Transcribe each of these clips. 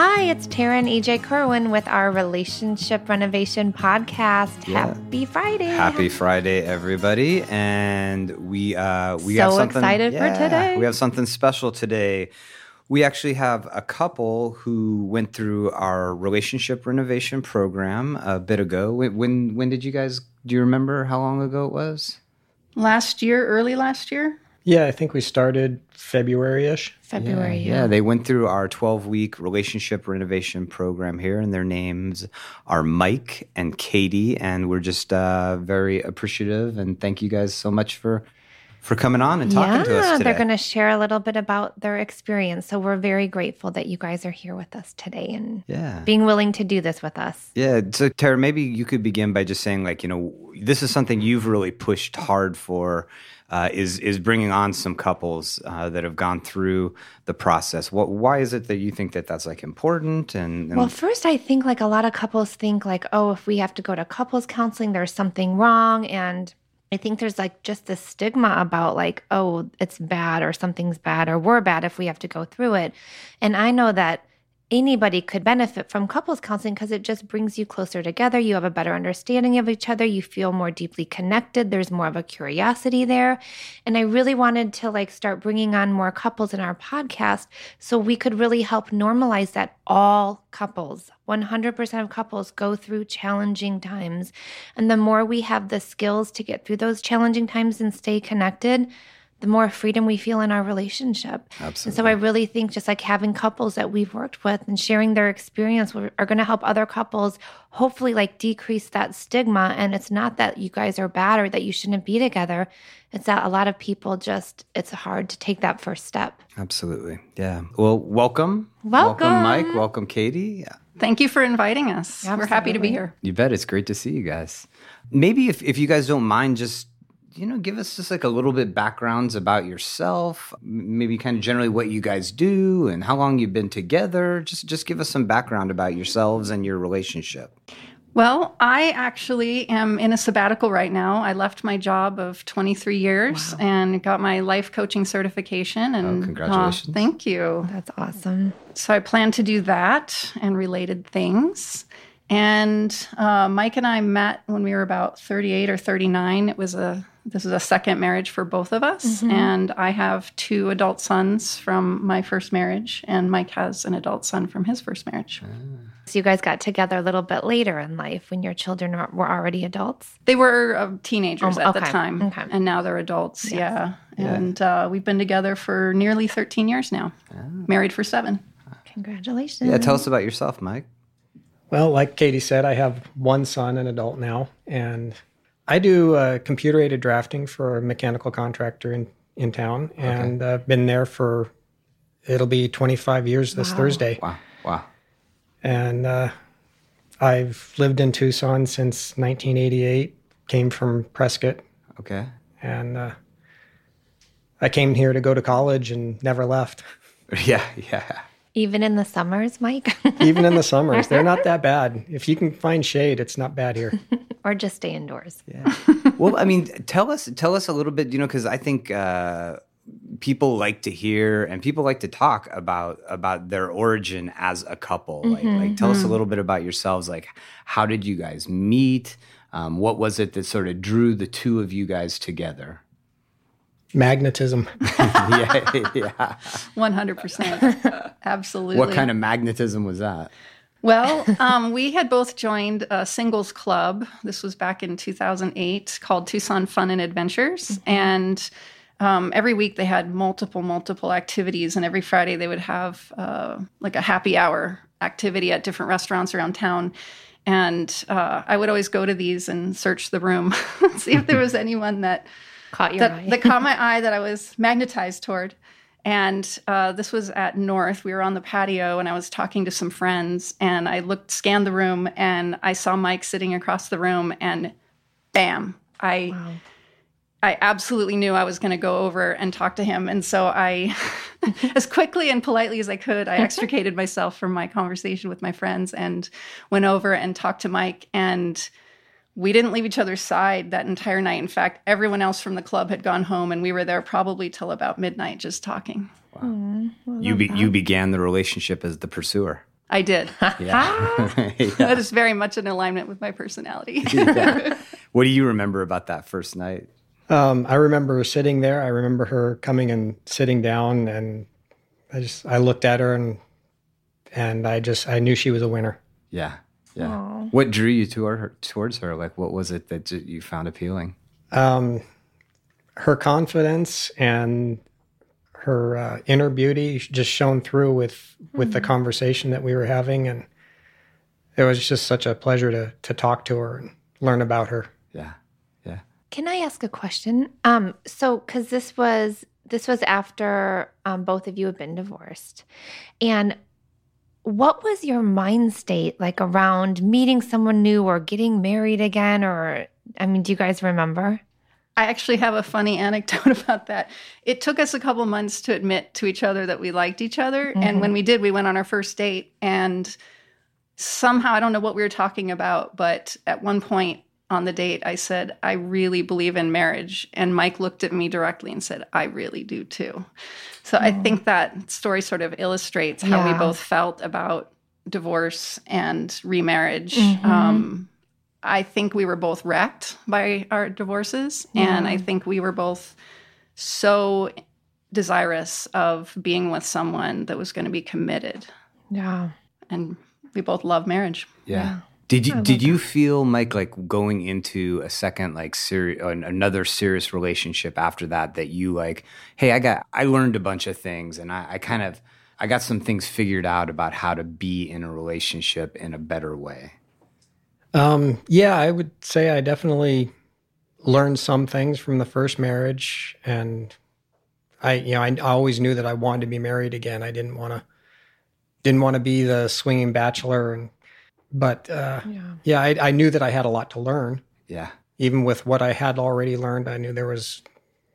Hi, it's Tara and EJ Kerwin with our relationship renovation podcast. Yeah. Happy Friday. Happy Friday, everybody! And we uh, we So have something excited for yeah, today. We have something special today. We actually have a couple who went through our relationship renovation program a bit ago. When when, when did you guys? Do you remember how long ago it was? last year, early last year. Yeah, I think we started February ish. February. Yeah, they went through our 12 week relationship renovation program here, and their names are Mike and Katie. And we're just uh, very appreciative and thank you guys so much for for coming on and talking to us today. they're going to share a little bit about their experience. So we're very grateful that you guys are here with us today and yeah. being willing to do this with us. Yeah. So, Tara, maybe you could begin by just saying, like, you know, this is something you've really pushed hard for. Uh, is is bringing on some couples uh, that have gone through the process. What? Why is it that you think that that's like important? And, and Well, first, I think like a lot of couples think like, oh, if we have to go to couples counseling, there's something wrong. And I think there's like just this stigma about like, oh, it's bad or something's bad or we're bad if we have to go through it. And I know that anybody could benefit from couples counseling because it just brings you closer together. You have a better understanding of each other. You feel more deeply connected. There's more of a curiosity there. And I really wanted to like start bringing on more couples in our podcast so we could really help normalize that all couples, 100% of couples go through challenging times. And the more we have the skills to get through those challenging times and stay connected, the more freedom we feel in our relationship. And so I really think just like having couples that we've worked with and sharing their experience are are going to help other couples hopefully like decrease that stigma. And it's not that you guys are bad or that you shouldn't be together. It's that a lot of people just, it's hard to take that first step. Absolutely. Yeah. Well, welcome. Welcome. Mike. Welcome, Katie. Yeah. Thank you for inviting us. We're happy to be here. You bet. It's great to see you guys. Maybe if, if you guys don't mind, just you know, give us just like a little bit backgrounds about yourself. Maybe kind of generally what you guys do and how long you've been together. Just just give us some background about yourselves and your relationship. Well, I actually am in a sabbatical right now. I left my job of 23 years and got my life coaching certification. And uh, congratulations. thank you. That's awesome. So I plan to do that and related things. And uh, Mike and I met when we were about 38 or 39. It was a this was a second marriage for both of us, and I have two adult sons from my first marriage, and Mike has an adult son from his first marriage. So you guys got together a little bit later in life when your children were already adults. They were uh, teenagers Oh, at the time, okay. and now they're adults. Yeah, and uh, we've been together for nearly 13 years now, married for seven. Congratulations. Yeah, tell us about yourself, Mike. Well, like Katie said, I have one son, an adult now, and I do uh, computer aided drafting for a mechanical contractor in, in town, and uh, been there for it'll be 25 years this Thursday. Wow. Wow. And uh, I've lived in Tucson since 1988, came from Prescott, Okay. and uh, I came here to go to college and never left. Yeah, yeah. Even in the summers, Mike? Even in the summers, they're not that bad. If you can find shade, it's not bad here. or just stay indoors? Yeah. Well, I mean, tell us tell us a little bit, you know, because I think uh, people like to hear and people like to talk about about their origin as a couple. Like, like tell us a little bit about yourselves. Like, how did you guys meet? Um, what was it that sort of drew the two of you guys together? Magnetism. yeah, yeah. 100%. Absolutely. What kind of magnetism was that? Well, um, we had both joined a singles club. This was back in 2008 called Tucson Fun and Adventures. And um, every week they had multiple, multiple activities. And every Friday they would have uh, like a happy hour activity at different restaurants around town. And uh, I would always go to these and search the room, see if there was anyone that Caught your that, eye. that caught my eye that I was magnetized toward. And uh, this was at North. We were on the patio, and I was talking to some friends. And I looked, scanned the room, and I saw Mike sitting across the room. And bam, I, I absolutely knew I was going to go over and talk to him. And so I, as quickly and politely as I could, I extricated myself from my conversation with my friends and went over and talked to Mike. And we didn't leave each other's side that entire night. In fact, everyone else from the club had gone home, and we were there probably till about midnight just talking. Wow. You be, you began the relationship as the pursuer. I did. Yeah. That is very much in alignment with my personality. Yeah. What do you remember about that first night? Um, I remember sitting there. I remember her coming and sitting down, and I just I looked at her and and I just I knew she was a winner. Yeah. Yeah. What drew you toward her, towards her? Like, what was it that you found appealing? Um, her confidence and her uh, inner beauty just shone through with with the conversation that we were having, and it was just such a pleasure to to talk to her and learn about her. Yeah. Yeah. Can I ask a question? Um, so because this was this was after um, both of you had been divorced, and what was your mind state like around meeting someone new or getting married again? Or I mean, do you guys remember? I actually have a funny anecdote about that. It took us a couple months to admit to each other that we liked each other. And mm-hmm. when we did, we went on our first date. And somehow, I don't know what we were talking about, but at one point on the date, I said, I really believe in marriage. And Mike looked at me directly and said, I really do too. So I think that story sort of illustrates how we both felt about divorce and remarriage. Mhm. Um, I think we were both wrecked by our divorces. And I think we were both so desirous of being with someone that was going to be committed. Yeah. And we both love marriage. Yeah. Did you did you feel Mike like going into a second like serious another serious relationship after that that you like hey I got I learned a bunch of things and I, I kind of I got some things figured out about how to be in a relationship in a better way. Um, yeah, I would say I definitely learned some things from the first marriage, and I, you know, I always knew that I wanted to be married again. I didn't want to, didn't want to be the swinging bachelor, and but uh, Yeah. yeah, I, I knew that I had a lot to learn. Yeah. Even with what I had already learned, I knew there was,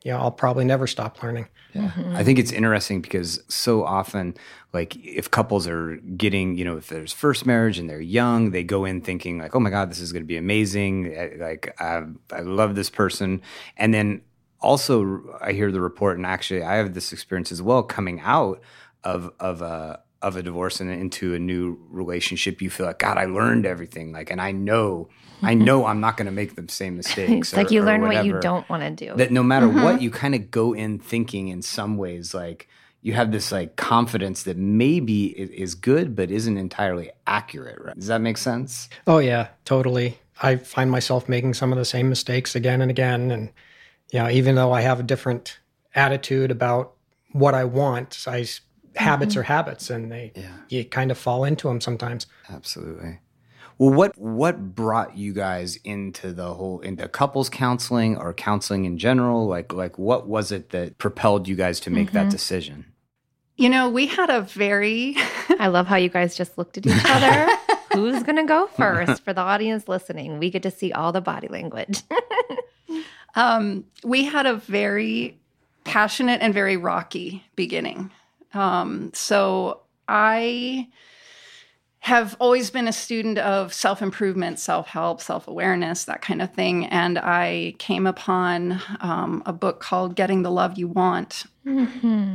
you know, I'll probably never stop learning. Yeah. Mm-hmm. I think it's interesting because so often, like, if couples are getting, you know, if there's first marriage and they're young, they go in thinking, like, oh my God, this is going to be amazing. I- Like, I, I love this person. And then also, I hear the report, and actually, I have this experience as well coming out of, of, a, of a divorce and into a new relationship. You feel like, God, I learned everything. Like, and I know, I mm-hmm. know I'm not going to make the same mistakes. It's like you or learn what you don't want to do. that no matter mm-hmm. what you kind of go in thinking in some ways like you have this like confidence that maybe it is good but isn't entirely accurate right does that make sense Oh yeah, totally. I find myself making some of the same mistakes again and again, and you know, even though I have a different attitude about what I want, I habits are habits, and they you kind of fall into them sometimes. absolutely well what what brought you guys into the whole into couples counseling or counseling in general like like what was it that propelled you guys to make that decision You know, we had a very I love how you guys just looked at each other. Who's going to go first for the audience listening? We get to see all the body language. um, we had a very passionate and very rocky beginning. Um, so I have always been a student of self improvement, self help, self awareness, that kind of thing. And I came upon um, a book called Getting the Love You Want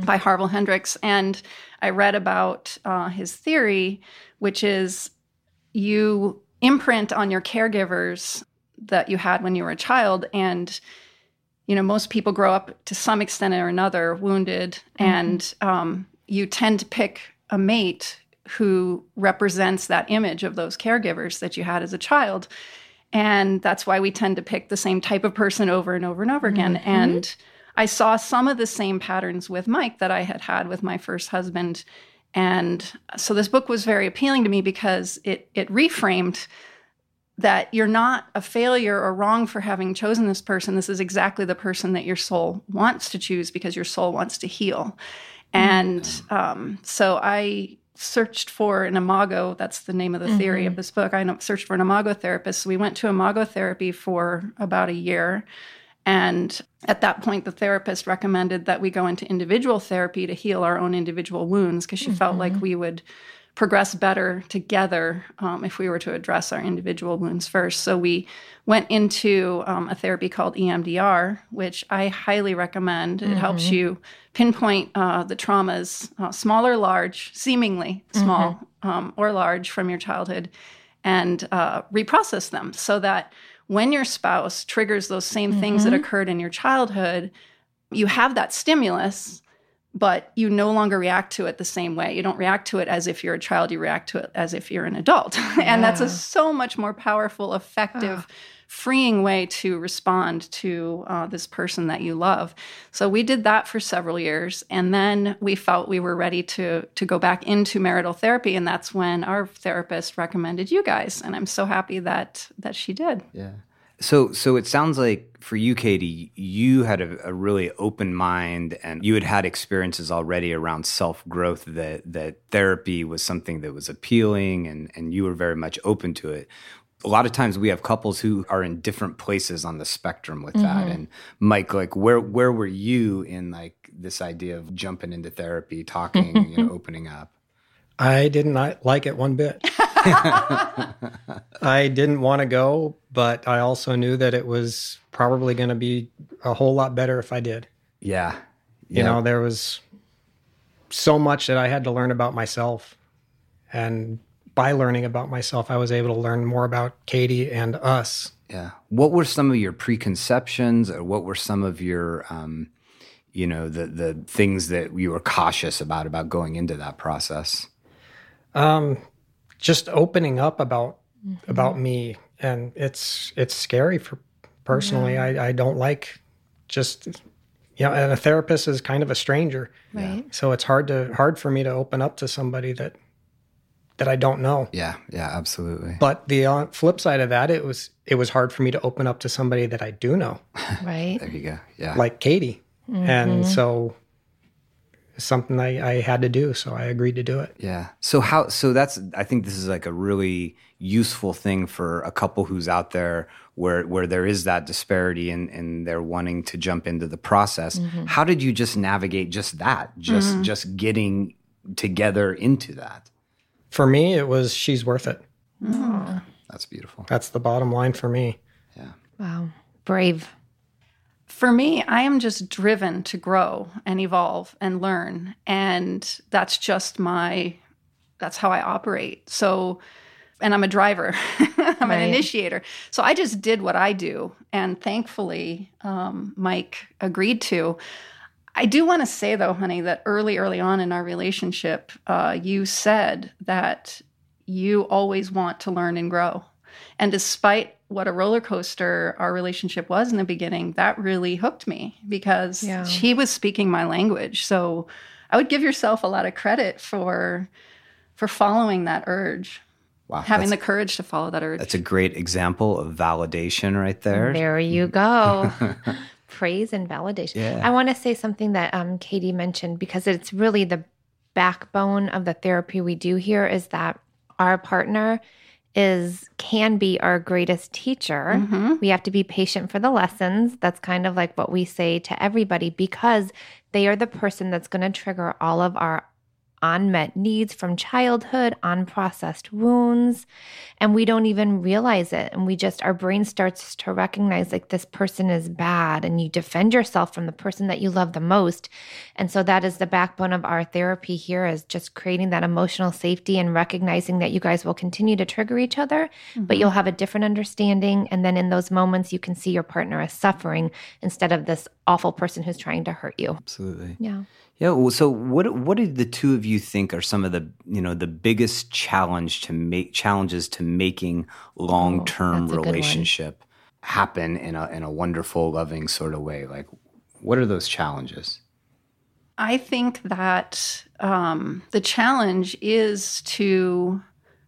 by Harville Hendrix. And I read about uh, his theory, which is you imprint on your caregivers that you had when you were a child. And, you know, most people grow up to some extent or another wounded, and um, you tend to pick a mate who represents that image of those caregivers that you had as a child. And that's why we tend to pick the same type of person over and over and over again. Mm-hmm. And I saw some of the same patterns with Mike that I had had with my first husband. And so this book was very appealing to me because it it reframed that you're not a failure or wrong for having chosen this person. This is exactly the person that your soul wants to choose because your soul wants to heal. And um, so I searched for an imago. That's the name of the theory of this book. I searched for an imago therapist. So we went to imago therapy for about a year. And at that point, the therapist recommended that we go into individual therapy to heal our own individual wounds because she felt like we would progress better together um, if we were to address our individual wounds first. So we went into um, a therapy called EMDR, which I highly recommend. It helps you pinpoint uh, the traumas, uh, small or large, seemingly small um, or large from your childhood, and uh, reprocess them so that when your spouse triggers those same things that occurred in your childhood, you have that stimulus but you no longer react to it the same way. You don't react to it as if you're a child, you react to it as if you're an adult. and that's a so much more powerful, effective, freeing way to respond to uh, this person that you love. So we did that for several years. And then we felt we were ready to, to go back into marital therapy. And that's when our therapist recommended you guys. And I'm so happy that that she did. Yeah. So, so it sounds like for you, Katie, you had a, a really open mind, and you had had experiences already around self growth. That that therapy was something that was appealing, and and you were very much open to it. A lot of times we have couples who are in different places on the spectrum with that. Mm-hmm. And Mike, like, where where were you in like this idea of jumping into therapy, talking, you know, opening up? I did not like it one bit. I didn't want to go, but I also knew that it was probably going to be a whole lot better if I did. Yeah, You know, there was so much that I had to learn about myself. And by learning about myself, I was able to learn more about Katie and us. Yeah. What were some of your preconceptions, or what were some of your, um, you know, the the things that you were cautious about about going into that process? Um, just opening up about about me, and it's it's scary for personally. I, I don't like just you know, and a therapist is kind of a stranger, Right. so it's hard to hard for me to open up to somebody that that I don't know. Yeah. Yeah. Absolutely. But the uh, flip side of that, it was it was hard for me to open up to somebody that I do know. Right. There you go. Yeah. like Katie. And so it's something I, I had to do. So I agreed to do it. Yeah. So how so that's I think this is like a really useful thing for a couple who's out there where where there is that disparity and and they're wanting to jump into the process. Mm-hmm. How did you just navigate just that? Just mm-hmm. just getting together into that. For me, it was she's worth it. That's beautiful. That's the bottom line for me. Yeah. Wow. Brave. For me, I am just driven to grow and evolve and learn. And that's just my, that's how I operate. So, and I'm a driver, I'm Right. an initiator. So I just did what I do. And thankfully, um, Mike agreed to. I do want to say, though, honey, that early, early on in our relationship, uh, you said that you always want to learn and grow. And despite what a roller coaster our relationship was in the beginning, that really hooked me because Yeah. he was speaking my language. So I would give yourself a lot of credit for for following that urge, Wow. having the courage to follow that urge. that's a great example of validation right there. There you go. Praise and validation. Yeah. I want to say something that um, Katie mentioned because it's really the backbone of the therapy we do here is that our partner is can be our greatest teacher. Mhm. We have to be patient for the lessons. That's kind of like what we say to everybody because they are the person that's going to trigger all of our unmet needs from childhood, unprocessed wounds, and we don't even realize it. And we just, our brain starts to recognize like this person is bad, and you defend yourself from the person that you love the most. And so that is the backbone of our therapy here is just creating that emotional safety and recognizing that you guys will continue to trigger each other, but mm-hmm. you'll have a different understanding. And then in those moments, you can see your partner as suffering instead of this awful person who's trying to hurt you. Absolutely. Yeah. Yeah. Well, so what what did the two of you think are some of the you know the biggest challenge to make challenges to making long term that's a good one. relationship happen in a in a wonderful, loving sort of way? Like, what are those challenges? I think that um, the challenge is to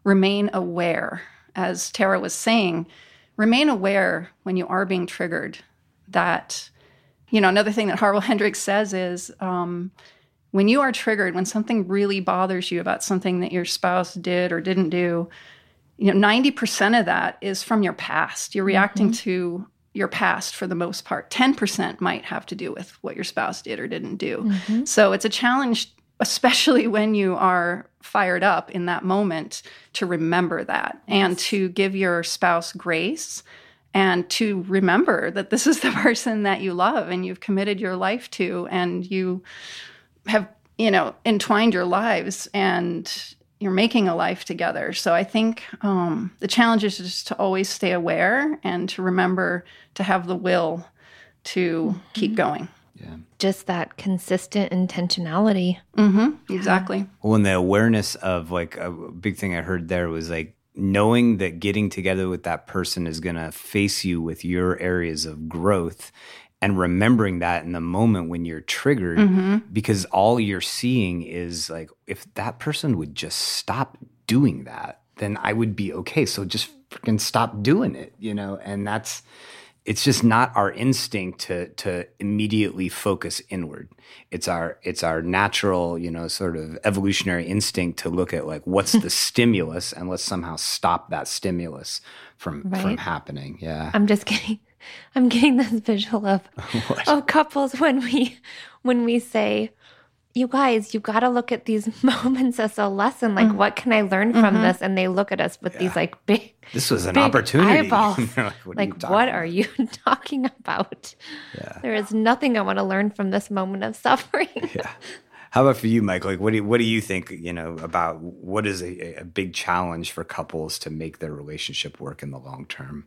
remain aware, as Tara was saying, remain aware when you are being triggered. That, you know, another thing that Harville Hendrix says is um, when you are triggered, when something really bothers you about something that your spouse did or didn't do, you know, 90% of that is from your past. You're reacting to your past for the most part. 10% might have to do with what your spouse did or didn't do. So it's a challenge especially when you are fired up in that moment, to remember that and to give your spouse grace and to remember that this is the person that you love and you've committed your life to and you have, you know, entwined your lives and you're making a life together. So I think um, the challenge is just to always stay aware and to remember to have the will to mm-hmm. keep going. Yeah. Just that consistent intentionality. Mm-hmm. Exactly. Well, and the awareness of like a big thing I heard there was like knowing that getting together with that person is going to face you with your areas of growth and remembering that in the moment when you're triggered mm-hmm. because all you're seeing is like if that person would just stop doing that then i would be okay so just freaking stop doing it you know and that's it's just not our instinct to to immediately focus inward. It's our it's our natural you know sort of evolutionary instinct to look at like what's the stimulus and let's somehow stop that stimulus from right? from happening. Yeah. I'm just kidding. I'm getting this visual of of couples when we when we say, "You guys, you got to look at these moments as a lesson. Like, mm-hmm. what can I learn from mm-hmm. this?" And they look at us with yeah. these like big. This was an opportunity. Eyeballs. like, what, like, are, what are you talking about? Yeah. There is nothing I want to learn from this moment of suffering. yeah. How about for you, Mike? Like, what do you, what do you think? You know about what is a, a big challenge for couples to make their relationship work in the long term?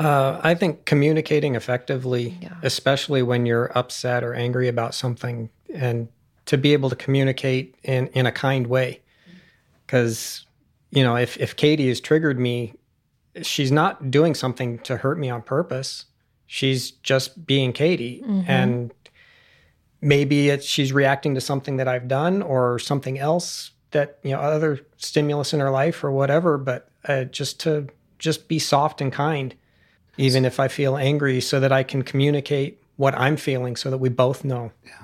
Uh, I think communicating effectively, yeah. especially when you're upset or angry about something, and to be able to communicate in, in a kind way. Because, you know, if, if Katie has triggered me, she's not doing something to hurt me on purpose. She's just being Katie. Mm-hmm. And maybe it's, she's reacting to something that I've done or something else that, you know, other stimulus in her life or whatever. But uh, just to just be soft and kind even if I feel angry, so that I can communicate what I'm feeling so that we both know. Yeah.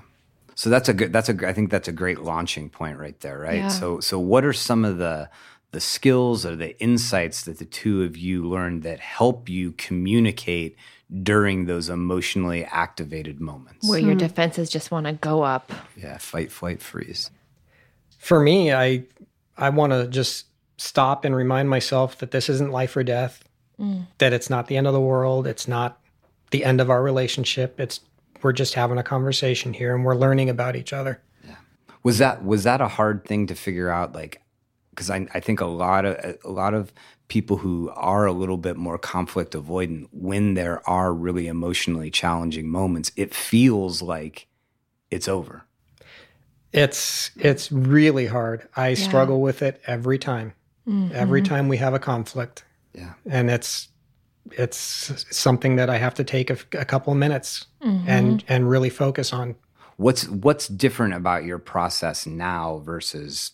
So that's a good that's a I think that's a great launching point right there, right? Yeah. So so what are some of the the skills or the insights that the two of you learned that help you communicate during those emotionally activated moments where your hmm. defenses just want to go up. Yeah, fight, flight, freeze. For me, I I want to just stop and remind myself that this isn't life or death mm. that it's not the end of the world. It's not the end of our relationship. It's we're just having a conversation here and we're learning about each other. Yeah. Was that was that a hard thing to figure out? Like, because I, I think a lot of a lot of people who are a little bit more conflict avoidant, when there are really emotionally challenging moments, it feels like it's over. It's it's really hard. I yeah. struggle with it every time. Mm-hmm. Every time we have a conflict. Yeah. And it's it's something that I have to take a, a couple of minutes mm-hmm. and and really focus on. What's what's different about your process now versus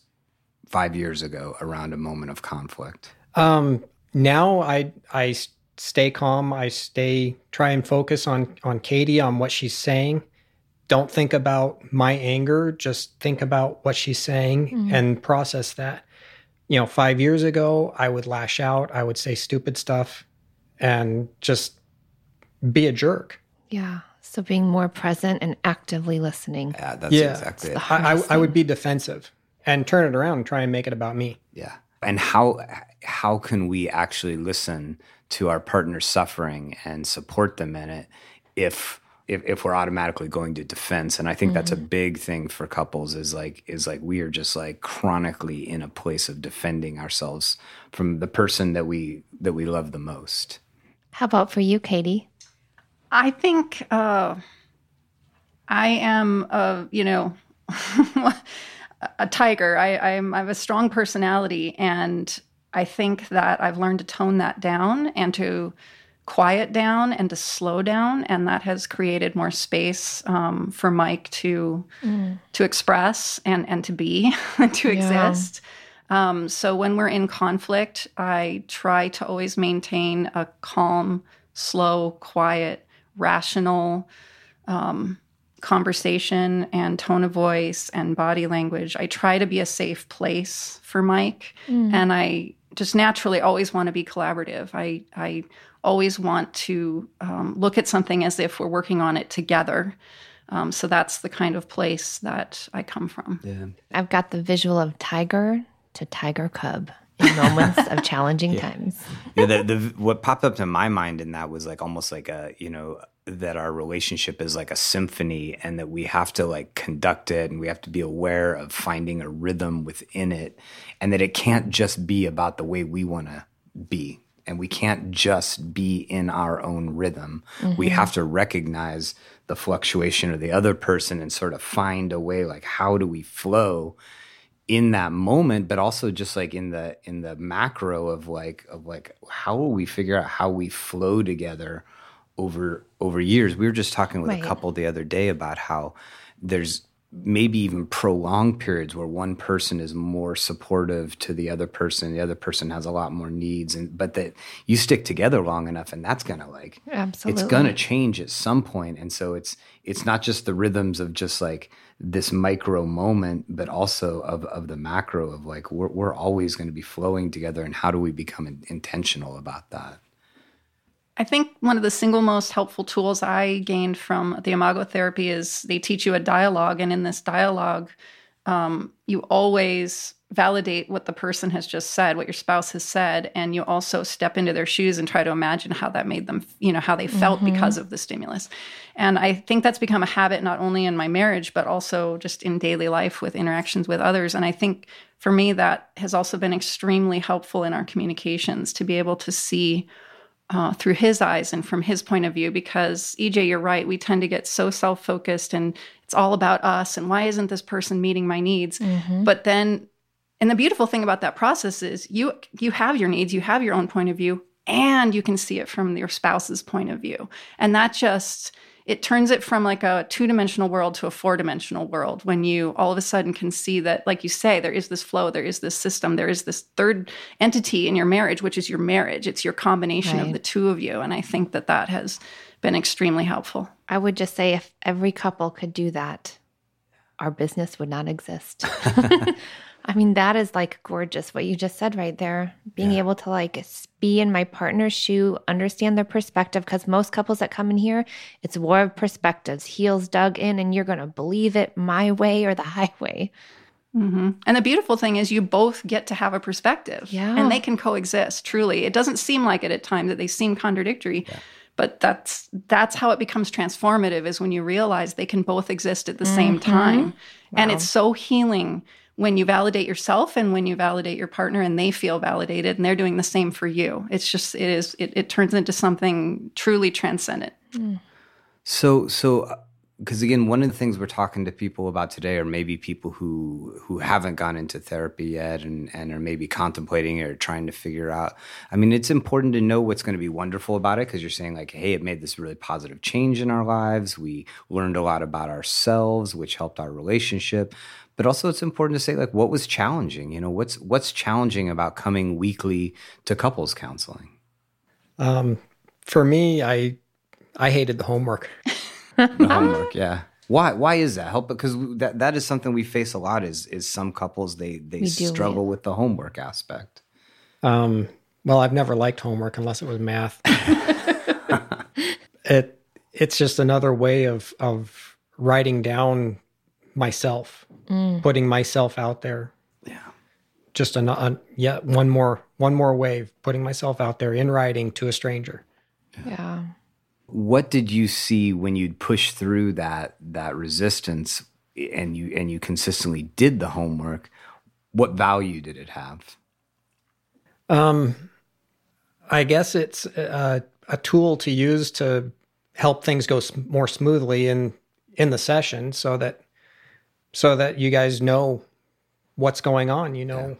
five years ago around a moment of conflict? Um, now I I stay calm. I stay try and focus on on Katie on what she's saying. Don't think about my anger. Just think about what she's saying mm-hmm. and process that you know, five years ago, I would lash out, I would say stupid stuff and just be a jerk. Yeah. So being more present and actively listening. Yeah, that's yeah. exactly it. I, I, I, would be defensive and turn it around and try and make it about me. Yeah. And how how can we actually listen to our partner's suffering and support them in it if if, if we're automatically going to defense and i think mm-hmm. that's a mm-hmm. big thing for couples is like is like we are just like chronically in a place of defending ourselves from the person that we that we love the most how about for you katie i think uh i am a you know a tiger I, I'm, I have a strong personality and i think that i've learned to tone that down and to quiet down and to slow down and that has created more space um, for mike to mm. to express and and to be to yeah. exist um, so when we're in conflict i try to always maintain a calm slow quiet rational um, conversation and tone of voice and body language i try to be a safe place for mike mm. and i just naturally always want to be collaborative i i always want to um, look at something as if we're working on it together. Um, so that's the kind of place that I come from. Yeah. I've got the visual of tiger to tiger cub in moments of challenging times. yeah, the, the what popped up to my mind in that was like almost like a you know that our relationship is like a symphony and that we have to like conduct it and we have to be aware of finding a rhythm within it and that it can't just be about the way we want to be and we can't just be in our own rhythm. Mm-hmm. We have to recognize the fluctuation of the other person and sort of find a way like how do we flow in that moment but also just like in the in the macro of like of like how will we figure out how we flow together over over years we were just talking with right. a couple the other day about how there's maybe even prolonged periods where one person is more supportive to the other person the other person has a lot more needs and but that you stick together long enough and that's gonna like absolutely it's gonna change at some point and so it's it's not just the rhythms of just like this micro moment but also of of the macro of like we're, we're always going to be flowing together and how do we become in, intentional about that I think one of the single most helpful tools I gained from the Imago therapy is they teach you a dialogue. And in this dialogue, um, you always validate what the person has just said, what your spouse has said, and you also step into their shoes and try to imagine how that made them, you know, how they felt mm-hmm. because of the stimulus. And I think that's become a habit not only in my marriage, but also just in daily life with interactions with others. And I think for me, that has also been extremely helpful in our communications to be able to see uh, through his eyes and from his point of view because ej you're right we tend to get so self-focused and it's all about us and why isn't this person meeting my needs mm-hmm. but then and the beautiful thing about that process is you you have your needs you have your own point of view and you can see it from your spouse's point of view and that just it turns it from like a two dimensional world to a four dimensional world when you all of a sudden can see that, like you say, there is this flow, there is this system, there is this third entity in your marriage, which is your marriage. It's your combination right. of the two of you. And I think that that has been extremely helpful. I would just say if every couple could do that, our business would not exist. I mean, that is like gorgeous what you just said right there. Being yeah. able to like be in my partner's shoe, understand their perspective. Because most couples that come in here, it's war of perspectives, heels dug in, and you're going to believe it my way or the highway. Mm-hmm. And the beautiful thing is, you both get to have a perspective, yeah. and they can coexist. Truly, it doesn't seem like it at times that they seem contradictory, yeah. but that's that's how it becomes transformative. Is when you realize they can both exist at the mm-hmm. same time, wow. and it's so healing when you validate yourself and when you validate your partner and they feel validated and they're doing the same for you. It's just it is it, it turns into something truly transcendent. Mm. so so because uh, again one of the things we're talking to people about today are maybe people who who haven't gone into therapy yet and and are maybe contemplating or trying to figure out. I mean it's important to know what's going to be wonderful about it because you're saying like hey it made this really positive change in our lives. We learned a lot about ourselves which helped our relationship but also it's important to say like what was challenging? You know what's what's challenging about coming weekly to couples counseling? Um, for me i i hated the homework. The homework yeah. Why why is that? Help because that that is something we face a lot is is some couples they they struggle with the homework aspect. Um well i've never liked homework unless it was math. It it's just another way of of writing down myself, mm. putting myself out there. Yeah. Just a, a yeah, one more one more wave, putting myself out there in writing to a stranger. Yeah. yeah. What did you see when you'd push through that that resistance and you and you consistently did the homework? What value did it have? Um I guess it's a, a tool to use to help things go more smoothly in in the session so that so that you guys know what's going on, you know.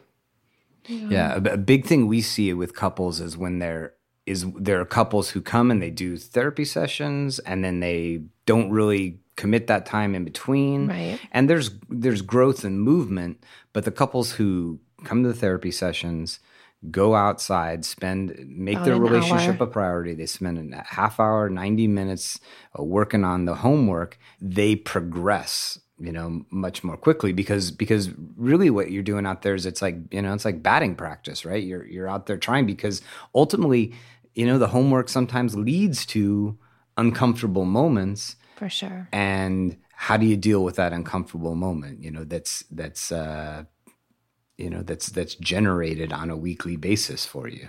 Yeah, yeah a, a big thing we see with couples is when there is there are couples who come and they do therapy sessions and then they don't really commit that time in between. Right. And there's there's growth and movement, but the couples who come to the therapy sessions go outside, spend make About their relationship hour. a priority. They spend a half hour, 90 minutes uh, working on the homework. They progress you know much more quickly because because really what you're doing out there is it's like you know it's like batting practice right you're you're out there trying because ultimately you know the homework sometimes leads to uncomfortable moments For sure. And how do you deal with that uncomfortable moment? You know, that's that's uh, you know that's that's generated on a weekly basis for you.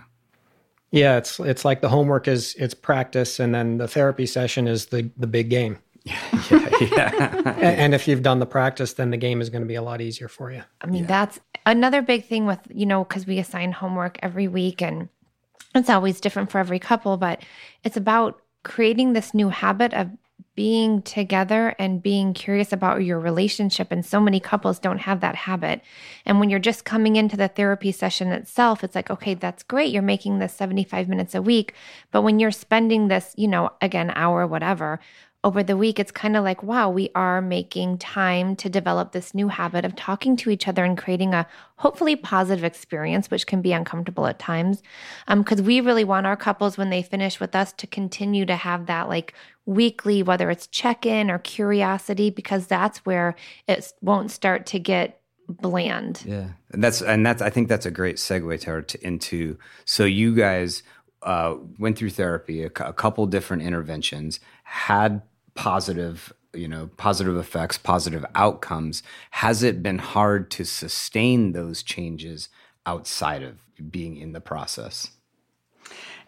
Yeah, it's it's like the homework is it's practice, and then the therapy session is the the big game. Yeah, yeah, yeah. and, and if you've done the practice, then the game is going to be a lot easier for you. I mean, that's another big thing with, you know, because we assign homework every week and it's always different for every couple, but it's about creating this new habit of being together and being curious about your relationship. And so many couples don't have that habit. And when you're just coming into the therapy session itself, it's like, okay, that's great. You're making this 75 minutes a week. But when you're spending this, you know, again, hour, whatever, over the week, it's kind of like, wow, we are making time to develop this new habit of talking to each other and creating a hopefully positive experience, which can be uncomfortable at times. Because um, we really want our couples, when they finish with us, to continue to have that like weekly, whether it's check in or curiosity, because that's where it won't start to get bland. Yeah. And that's, and that's, I think that's a great segue to, to into, so you guys, uh, went through therapy, a, a couple different interventions, had positive you know positive effects positive outcomes has it been hard to sustain those changes outside of being in the process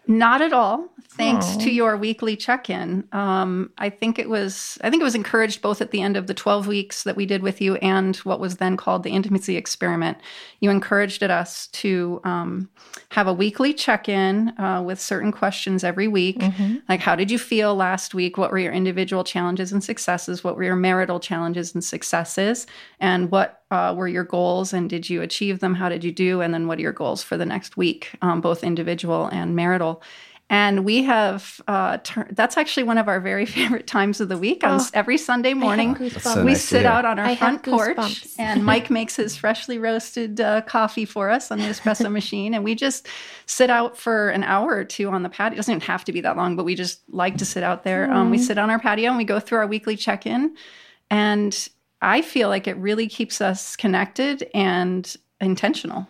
not at all. Thanks Aww. to your weekly check-in. Um, I think it was I think it was encouraged both at the end of the 12 weeks that we did with you and what was then called the intimacy experiment. You encouraged us to um, have a weekly check-in uh, with certain questions every week, mm-hmm. like how did you feel last week? What were your individual challenges and successes? What were your marital challenges and successes? And what uh, were your goals and did you achieve them? How did you do? And then what are your goals for the next week, um, both individual and marital? And we have, uh, ter- that's actually one of our very favorite times of the week. On oh, every Sunday morning, so we nice sit out on our I front porch and Mike makes his freshly roasted uh, coffee for us on the espresso machine. And we just sit out for an hour or two on the patio. It doesn't even have to be that long, but we just like to sit out there. Mm. Um, we sit on our patio and we go through our weekly check in. And I feel like it really keeps us connected and intentional.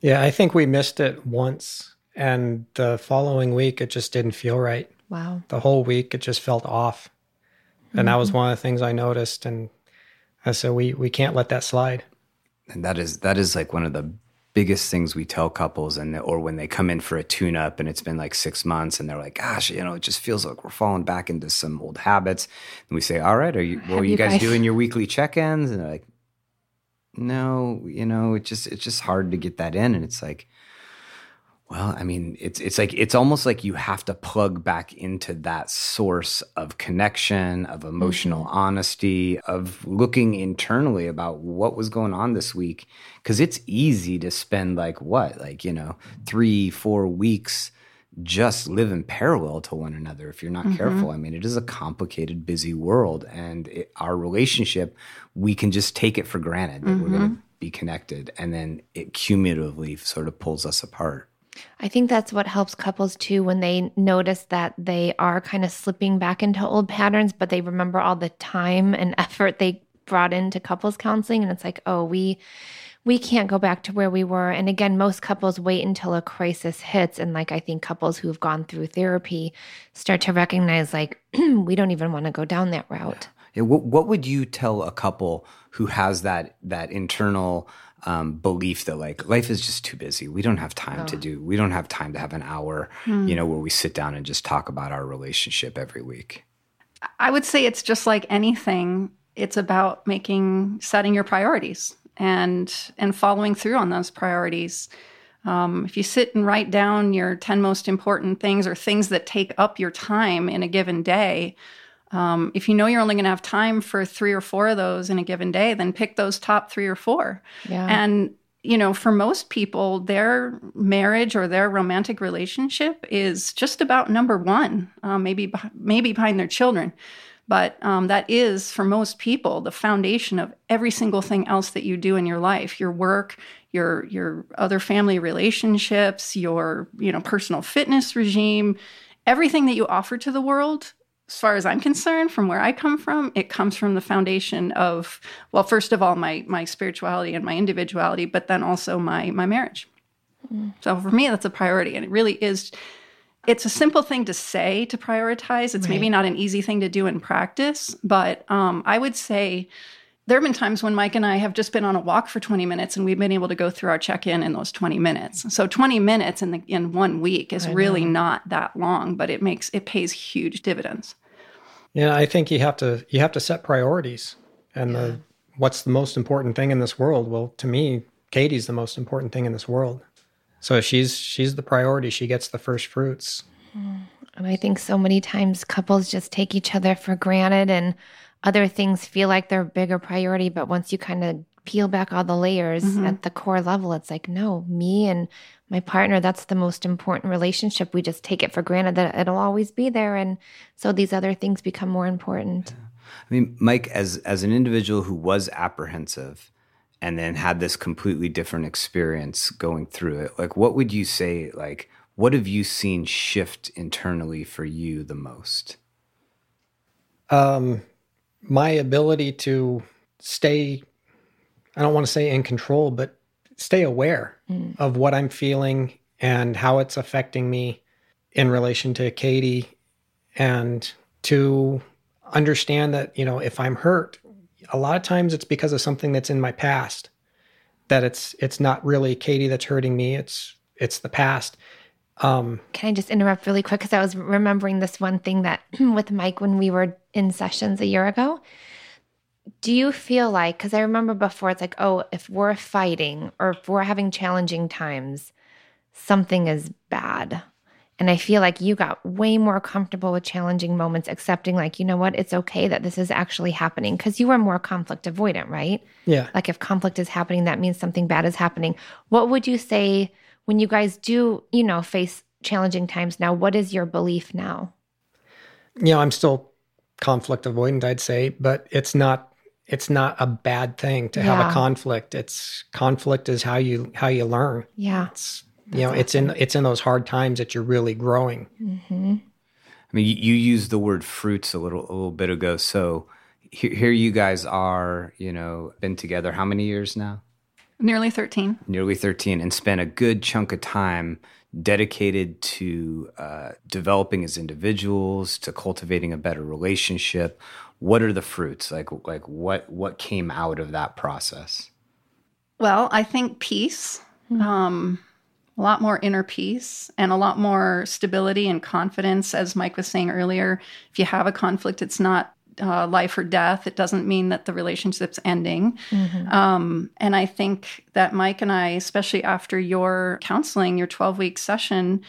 Yeah, I think we missed it once. And the following week, it just didn't feel right. Wow. The whole week, it just felt off. And mm-hmm. that was mm-hmm. one of the things I noticed. And I said, we, we can't let that slide. And that is, that is like one of the biggest things we tell couples and or when they come in for a tune up and it's been like 6 months and they're like gosh you know it just feels like we're falling back into some old habits. And we say all right are you well you, you guys, guys doing your weekly check-ins? And they're like no you know it just it's just hard to get that in. And it's like well, I mean, it's it's like it's almost like you have to plug back into that source of connection, of emotional mm-hmm. honesty, of looking internally about what was going on this week. Cause it's easy to spend like what, like, you know, three, four weeks just live in parallel to one another if you're not mm-hmm. careful. I mean, it is a complicated, busy world. And it, our relationship, we can just take it for granted that mm-hmm. we're going to be connected. And then it cumulatively sort of pulls us apart. I think that's what helps couples too when they notice that they are kind of slipping back into old patterns, but they remember all the time and effort they brought into couples counseling. And it's like, oh, we we can't go back to where we were. And again, most couples wait until a crisis hits. And like I think couples who've gone through therapy start to recognize like we don't even want to go down that route. Yeah. What, what would you tell a couple who has that that internal um, belief that like life is just too busy. We don't have time oh. to do. We don't have time to have an hour, hmm. you know, where we sit down and just talk about our relationship every week. I would say it's just like anything. It's about making setting your priorities and and following through on those priorities. Um, if you sit and write down your 10 most important things or things that take up your time in a given day, um, if you know you're only going to have time for three or four of those in a given day, then pick those top three or four. Yeah. And you know, for most people, their marriage or their romantic relationship is just about number one, uh, maybe maybe behind their children, but um, that is for most people the foundation of every single thing else that you do in your life, your work, your your other family relationships, your you know personal fitness regime, everything that you offer to the world as far as I'm concerned, from where I come from, it comes from the foundation of, well, first of all, my my spirituality and my individuality, but then also my my marriage. Mm. So for me, that's a priority, and it really is it's a simple thing to say to prioritize. It's maybe not an easy thing to do in practice, but um, I would say there have been times when Mike and I have just been on a walk for 20 minutes and we've been able to go through our check-in in those 20 minutes. So 20 minutes in the in one week is really not that long, but it makes it pays huge dividends. Yeah, I think you have to you have to set priorities. And the what's the most important thing in this world? Well, to me, Katie's the most important thing in this world. So she's she's the priority. She gets the first fruits. Mm, and I think so many times couples just take each other for granted and other things feel like they're a bigger priority. But once you kind of peel back all the layers at the core level, it's like, no, me and my partner, that's the most important relationship. We just take it for granted that it'll always be there. And so these other things become more important. I mean, Mike, as as an individual who was apprehensive and then had this completely different experience going through it, like what would you say, like, what have you seen shift internally for you the most? Um, my ability to stay, I don't want to say in control, but stay aware of what I'm feeling and how it's affecting me in relation to Katie and to understand that, you know, if I'm hurt, a lot of times it's because of something that's in my past that it's it's not really Katie that's hurting me it's it's the past um Can I just interrupt really quick? Because I was remembering this one thing that with Mike when we were in sessions a year ago. Do you feel like, because I remember before, it's like, oh, if we're fighting or if we're having challenging times, something is bad. And I feel like you got way more comfortable with challenging moments, accepting, like, you know what, it's okay that this is actually happening because you were more conflict avoidant, right? yeah Like, if conflict is happening, that means something bad is happening. What would you say when you guys do, you know, face challenging times now? What is your belief now? you know i'm still conflict avoidant i'd say but it's not it's not a bad thing to have a conflict it's conflict is how you how you learn Yeah. it's you know it's in it's in those hard times that you're really growing I mean, you, you used the word fruits a little a little bit ago. So here, here you guys are, you know, been together how many years now? Nearly 13. Nearly 13, and spent a good chunk of time dedicated to uh, developing as individuals, to cultivating a better relationship. What are the fruits? Like, like what what came out of that process? Well, I think peace, um, a lot more inner peace, and a lot more stability and confidence. As Mike was saying earlier, if you have a conflict, it's not uh, life or death. It doesn't mean that the relationship's ending. Um, and I think that Mike and I, especially after your counseling, your 12 week session,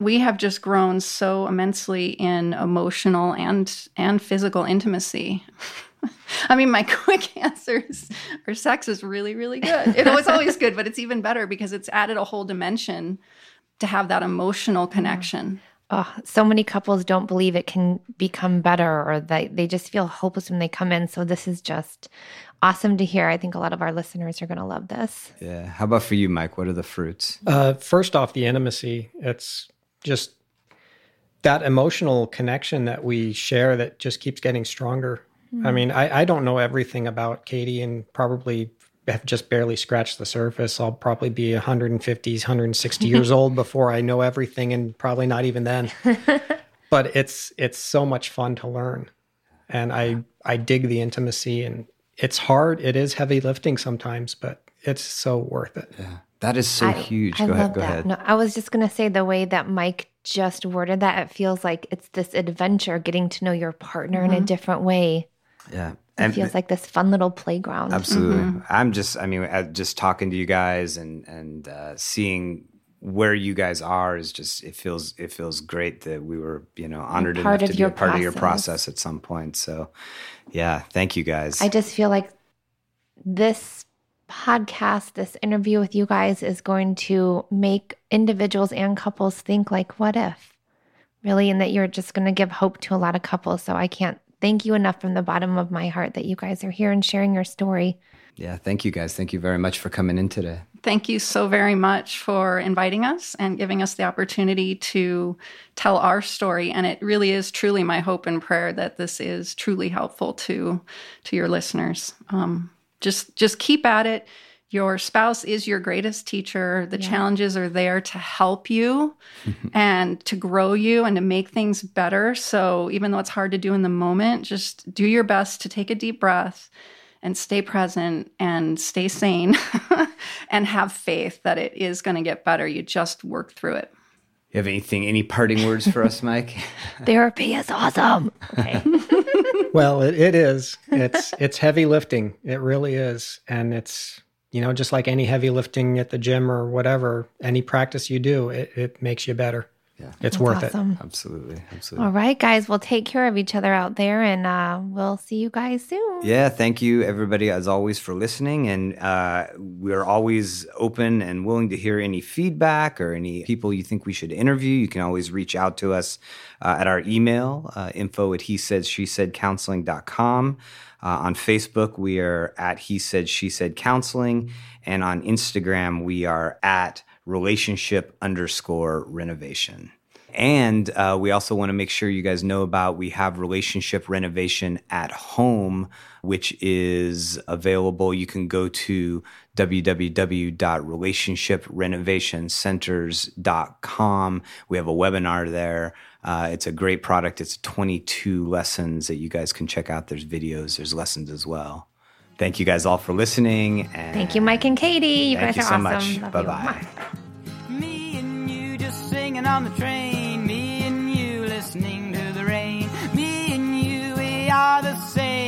we have just grown so immensely in emotional and and physical intimacy. I mean, my quick answer is our sex is really, really good. You know, it's always good, but it's even better because it's added a whole dimension to have that emotional connection. Oh, so many couples don't believe it can become better or they, they just feel hopeless when they come in. So this is just awesome to hear. I think a lot of our listeners are going to love this. Yeah. How about for you, Mike? What are the fruits? uh first off the intimacy it's just that emotional connection that we share that just keeps getting stronger. I mm-hmm. mean I, I don't know everything about katie and probably have just barely scratched the surface. I'll probably be 150 160 years old before i know everything and probably not even then. But it's it's so much fun to learn. And i i dig the intimacy and it's hard. It is heavy lifting sometimes but it's so worth it That is so I- huge. I go love ahead. Go that. ahead. No, I was just going to say the way that Mike just worded that, it feels like it's this adventure getting to know your partner in a different way. Yeah. It feels like this fun little playground. Absolutely. I'm just, I mean, uh, just talking to you guys and and uh, seeing where you guys are is just it feels it feels great that we were you know honored part enough to be your a part of your process. process at some point. So, yeah, thank you guys. I just feel like this podcast, this interview with you guys is going to make individuals and couples think like, what if? Really, and that you're just going to give hope to a lot of couples. So I can't thank you enough from the bottom of my heart that you guys are here and sharing your story. yeah, thank you guys. Thank you very much for coming in today. Thank you so very much for inviting us and giving us the opportunity to tell our story. And it really is truly my hope and prayer that this is truly helpful to to your listeners. Um, just just keep at it. Your spouse is your greatest teacher. The yeah. challenges are there to help you and to grow you and to make things better. So, even though it's hard to do in the moment, just do your best to take a deep breath and stay present and stay sane and have faith that it is going to get better. You just work through it. You have anything, any parting words for us, Mike? Therapy is awesome. Okay. well, it, it is. It's it's heavy lifting. It really is, and it's you know, just like any heavy lifting at the gym or whatever, any practice you do, it, it makes you better. Yeah. It's That's worth awesome. it. Absolutely. Absolutely. All right, guys. We'll take care of each other out there and uh, we'll see you guys soon. Yeah. Thank you, everybody, as always, for listening. And uh, we're always open and willing to hear any feedback or any people you think we should interview. You can always reach out to us uh, at our email, uh, info at he said, she said counseling.com. Uh, on Facebook, we are at He Said, She Said Counseling. And on Instagram, we are at relationship underscore renovation. And uh, we also want to make sure you guys know about we have relationship renovation at home, which is available. You can go to www.relationshiprenovationcenters.com. We have a webinar there. Uh, it's a great product. It's 22 lessons that you guys can check out. There's videos, there's lessons as well. Thank you guys all for listening. thank you, Mike and Katie. You guys are so awesome. Bye bye. Me and you just singing on the train. Me and you listening to the rain. Me and you, we are the same.